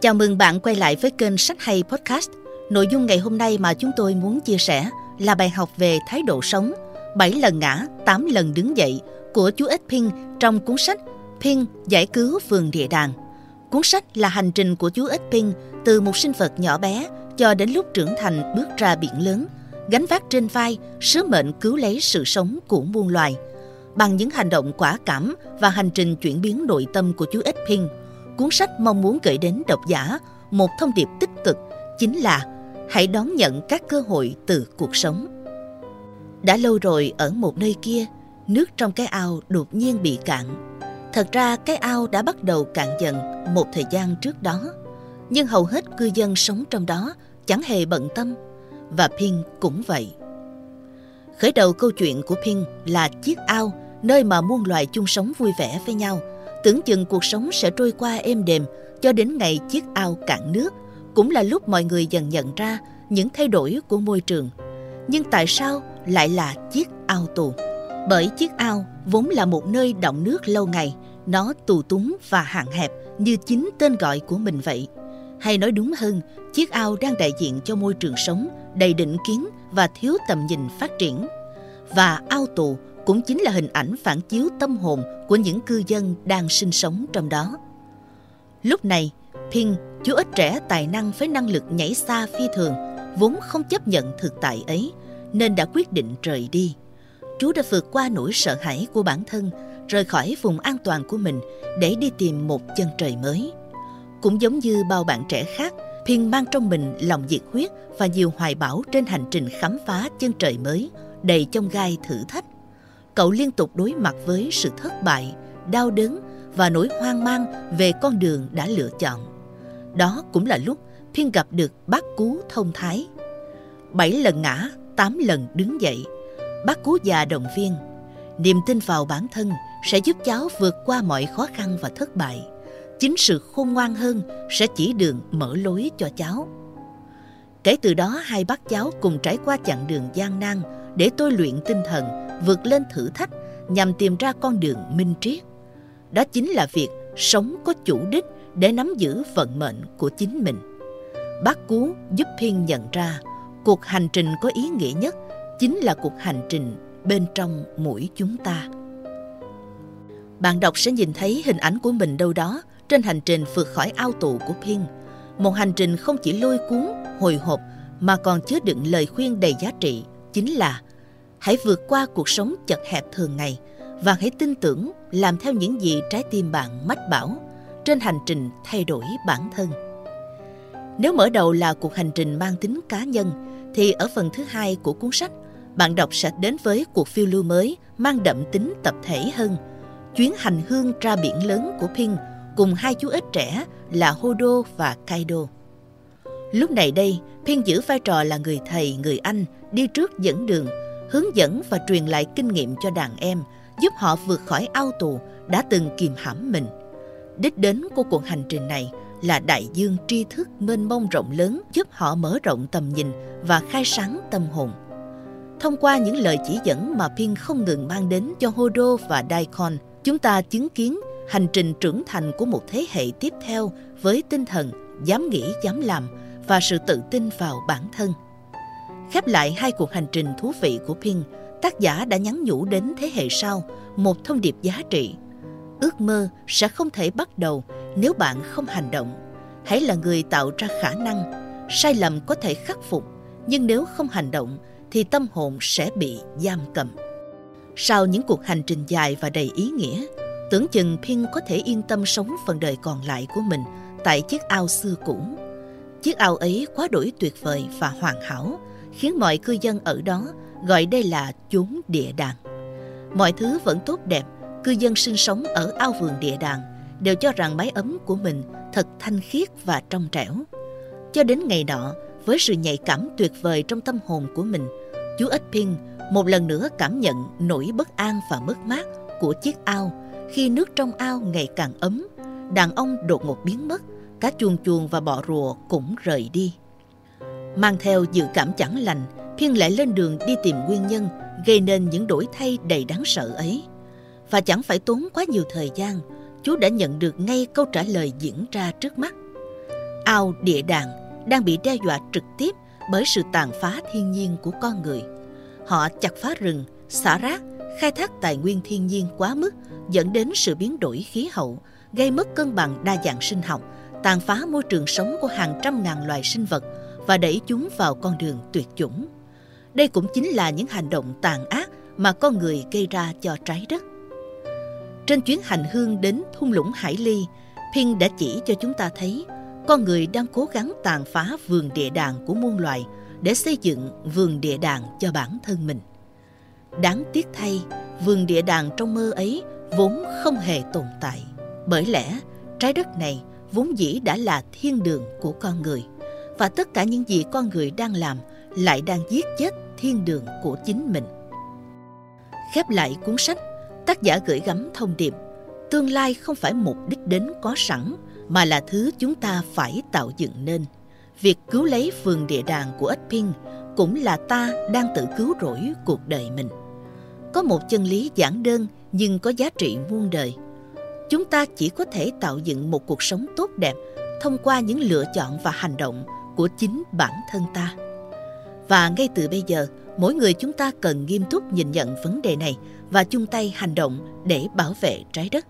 Chào mừng bạn quay lại với kênh Sách Hay Podcast. Nội dung ngày hôm nay mà chúng tôi muốn chia sẻ là bài học về thái độ sống, 7 lần ngã, 8 lần đứng dậy của chú Ích Ping trong cuốn sách Ping giải cứu vườn địa đàng. Cuốn sách là hành trình của chú Ích Ping từ một sinh vật nhỏ bé cho đến lúc trưởng thành bước ra biển lớn, gánh vác trên vai sứ mệnh cứu lấy sự sống của muôn loài. Bằng những hành động quả cảm và hành trình chuyển biến nội tâm của chú Ích Ping, cuốn sách mong muốn gửi đến độc giả một thông điệp tích cực chính là hãy đón nhận các cơ hội từ cuộc sống. Đã lâu rồi ở một nơi kia, nước trong cái ao đột nhiên bị cạn. Thật ra cái ao đã bắt đầu cạn dần một thời gian trước đó, nhưng hầu hết cư dân sống trong đó chẳng hề bận tâm, và Pin cũng vậy. Khởi đầu câu chuyện của Pin là chiếc ao nơi mà muôn loài chung sống vui vẻ với nhau – tưởng chừng cuộc sống sẽ trôi qua êm đềm cho đến ngày chiếc ao cạn nước. Cũng là lúc mọi người dần nhận ra những thay đổi của môi trường. Nhưng tại sao lại là chiếc ao tù? Bởi chiếc ao vốn là một nơi đọng nước lâu ngày. Nó tù túng và hạn hẹp như chính tên gọi của mình vậy. Hay nói đúng hơn, chiếc ao đang đại diện cho môi trường sống, đầy định kiến và thiếu tầm nhìn phát triển. Và ao tù cũng chính là hình ảnh phản chiếu tâm hồn của những cư dân đang sinh sống trong đó. Lúc này, Ping, chú ếch trẻ tài năng với năng lực nhảy xa phi thường, vốn không chấp nhận thực tại ấy, nên đã quyết định rời đi. Chú đã vượt qua nỗi sợ hãi của bản thân, rời khỏi vùng an toàn của mình để đi tìm một chân trời mới. Cũng giống như bao bạn trẻ khác, Ping mang trong mình lòng nhiệt huyết và nhiều hoài bão trên hành trình khám phá chân trời mới, đầy trong gai thử thách cậu liên tục đối mặt với sự thất bại, đau đớn và nỗi hoang mang về con đường đã lựa chọn. Đó cũng là lúc Thiên gặp được bác cú thông thái. Bảy lần ngã, tám lần đứng dậy. Bác cú già động viên. Niềm tin vào bản thân sẽ giúp cháu vượt qua mọi khó khăn và thất bại. Chính sự khôn ngoan hơn sẽ chỉ đường mở lối cho cháu. Kể từ đó hai bác cháu cùng trải qua chặng đường gian nan để tôi luyện tinh thần vượt lên thử thách nhằm tìm ra con đường minh triết. Đó chính là việc sống có chủ đích để nắm giữ vận mệnh của chính mình. Bác Cú giúp Thiên nhận ra cuộc hành trình có ý nghĩa nhất chính là cuộc hành trình bên trong mỗi chúng ta. Bạn đọc sẽ nhìn thấy hình ảnh của mình đâu đó trên hành trình vượt khỏi ao tù của Phiên. Một hành trình không chỉ lôi cuốn, hồi hộp mà còn chứa đựng lời khuyên đầy giá trị chính là Hãy vượt qua cuộc sống chật hẹp thường ngày và hãy tin tưởng làm theo những gì trái tim bạn mách bảo trên hành trình thay đổi bản thân. Nếu mở đầu là cuộc hành trình mang tính cá nhân, thì ở phần thứ hai của cuốn sách, bạn đọc sẽ đến với cuộc phiêu lưu mới mang đậm tính tập thể hơn. Chuyến hành hương ra biển lớn của Pin cùng hai chú ếch trẻ là Hodo và Kaido. Lúc này đây, Pin giữ vai trò là người thầy, người anh, đi trước dẫn đường hướng dẫn và truyền lại kinh nghiệm cho đàn em, giúp họ vượt khỏi ao tù đã từng kìm hãm mình. Đích đến của cuộc hành trình này là đại dương tri thức mênh mông rộng lớn giúp họ mở rộng tầm nhìn và khai sáng tâm hồn. Thông qua những lời chỉ dẫn mà Pin không ngừng mang đến cho Hodo và Daikon, chúng ta chứng kiến hành trình trưởng thành của một thế hệ tiếp theo với tinh thần dám nghĩ, dám làm và sự tự tin vào bản thân. Khép lại hai cuộc hành trình thú vị của Ping, tác giả đã nhắn nhủ đến thế hệ sau một thông điệp giá trị. Ước mơ sẽ không thể bắt đầu nếu bạn không hành động. Hãy là người tạo ra khả năng. Sai lầm có thể khắc phục, nhưng nếu không hành động thì tâm hồn sẽ bị giam cầm. Sau những cuộc hành trình dài và đầy ý nghĩa, tưởng chừng Pin có thể yên tâm sống phần đời còn lại của mình tại chiếc ao xưa cũ. Chiếc ao ấy quá đổi tuyệt vời và hoàn hảo, khiến mọi cư dân ở đó gọi đây là chốn địa đàng. Mọi thứ vẫn tốt đẹp, cư dân sinh sống ở ao vườn địa đàng đều cho rằng mái ấm của mình thật thanh khiết và trong trẻo. Cho đến ngày nọ, với sự nhạy cảm tuyệt vời trong tâm hồn của mình, chú ếch Pin một lần nữa cảm nhận nỗi bất an và mất mát của chiếc ao khi nước trong ao ngày càng ấm, đàn ông đột ngột biến mất, cá chuồn chuồn và bọ rùa cũng rời đi. Mang theo dự cảm chẳng lành, thiên lại lên đường đi tìm nguyên nhân gây nên những đổi thay đầy đáng sợ ấy. Và chẳng phải tốn quá nhiều thời gian, chú đã nhận được ngay câu trả lời diễn ra trước mắt. ao địa đàng đang bị đe dọa trực tiếp bởi sự tàn phá thiên nhiên của con người. Họ chặt phá rừng, xả rác, khai thác tài nguyên thiên nhiên quá mức dẫn đến sự biến đổi khí hậu, gây mất cân bằng đa dạng sinh học, tàn phá môi trường sống của hàng trăm ngàn loài sinh vật và đẩy chúng vào con đường tuyệt chủng. Đây cũng chính là những hành động tàn ác mà con người gây ra cho trái đất. Trên chuyến hành hương đến thung lũng Hải Ly, Pin đã chỉ cho chúng ta thấy con người đang cố gắng tàn phá vườn địa đàng của muôn loài để xây dựng vườn địa đàng cho bản thân mình. Đáng tiếc thay, vườn địa đàng trong mơ ấy vốn không hề tồn tại. Bởi lẽ, trái đất này vốn dĩ đã là thiên đường của con người và tất cả những gì con người đang làm lại đang giết chết thiên đường của chính mình. Khép lại cuốn sách, tác giả gửi gắm thông điệp tương lai không phải mục đích đến có sẵn mà là thứ chúng ta phải tạo dựng nên. Việc cứu lấy vườn địa đàng của ếch Pin cũng là ta đang tự cứu rỗi cuộc đời mình. Có một chân lý giản đơn nhưng có giá trị muôn đời. Chúng ta chỉ có thể tạo dựng một cuộc sống tốt đẹp thông qua những lựa chọn và hành động của chính bản thân ta. Và ngay từ bây giờ, mỗi người chúng ta cần nghiêm túc nhìn nhận vấn đề này và chung tay hành động để bảo vệ trái đất.